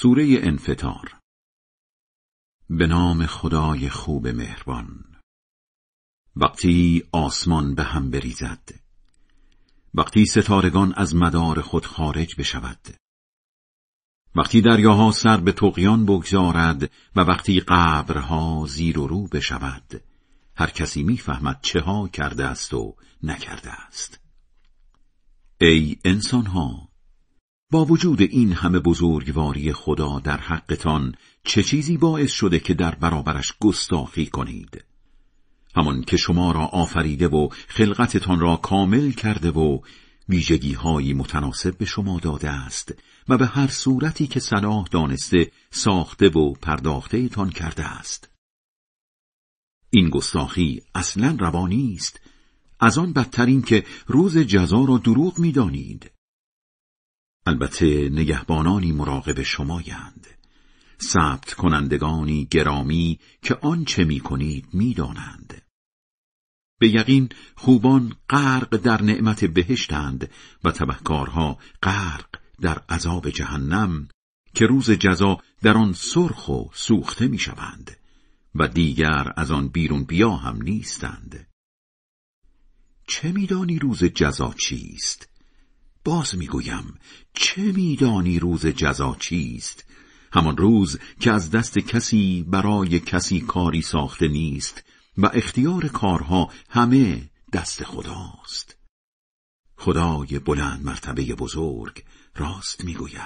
سوره انفطار. به نام خدای خوب مهربان. وقتی آسمان به هم بریزد وقتی ستارگان از مدار خود خارج بشود وقتی دریاها سر به تقیان بگذارد و وقتی قبرها زیر و رو بشود هر کسی می‌فهمد چه ها کرده است و نکرده است. ای انسان ها با وجود این همه بزرگواری خدا در حقتان چه چیزی باعث شده که در برابرش گستاخی کنید؟ همان که شما را آفریده و خلقتتان را کامل کرده و ویژگی هایی متناسب به شما داده است و به هر صورتی که صلاح دانسته ساخته و پرداخته تان کرده است. این گستاخی اصلا روانی است از آن بدترین که روز جزا را دروغ می‌دانید. البته نگهبانانی مراقب شمایند ثبت کنندگانی گرامی که آنچه می کنید می. به یقین خوبان غرق در نعمت بهشتند و تبهکارها غرق در عذاب جهنم که روز جزا در آن سرخ و سوخته می شوند و دیگر از آن بیرون بیا هم نیستند. چه میدانی روز جزا چیست؟ باز می‌گویم چه میدانی روز جزا چیست؟ همان روز که از دست کسی برای کسی کاری ساخته نیست و اختیار کارها همه دست خداست خدای بلند مرتبه بزرگ راست می‌گوید